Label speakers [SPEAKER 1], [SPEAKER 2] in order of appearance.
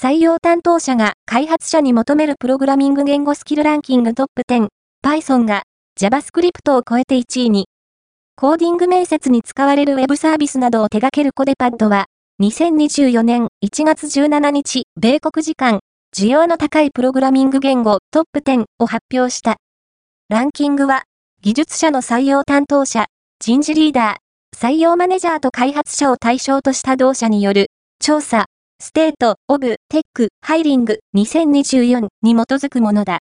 [SPEAKER 1] 採用担当者が開発者に求めるプログラミング言語スキルランキングトップ10、Python が JavaScript を超えて1位に。コーディング面接に使われるウェブサービスなどを手掛けるコデパッドは、2024年1月17日、米国時間、需要の高いプログラミング言語トップ10を発表した。ランキングは、技術者の採用担当者、人事リーダー、採用マネジャーと開発者を対象とした同社による調査、ステート・オブ・テック・ハイリング2024に基づくものだ。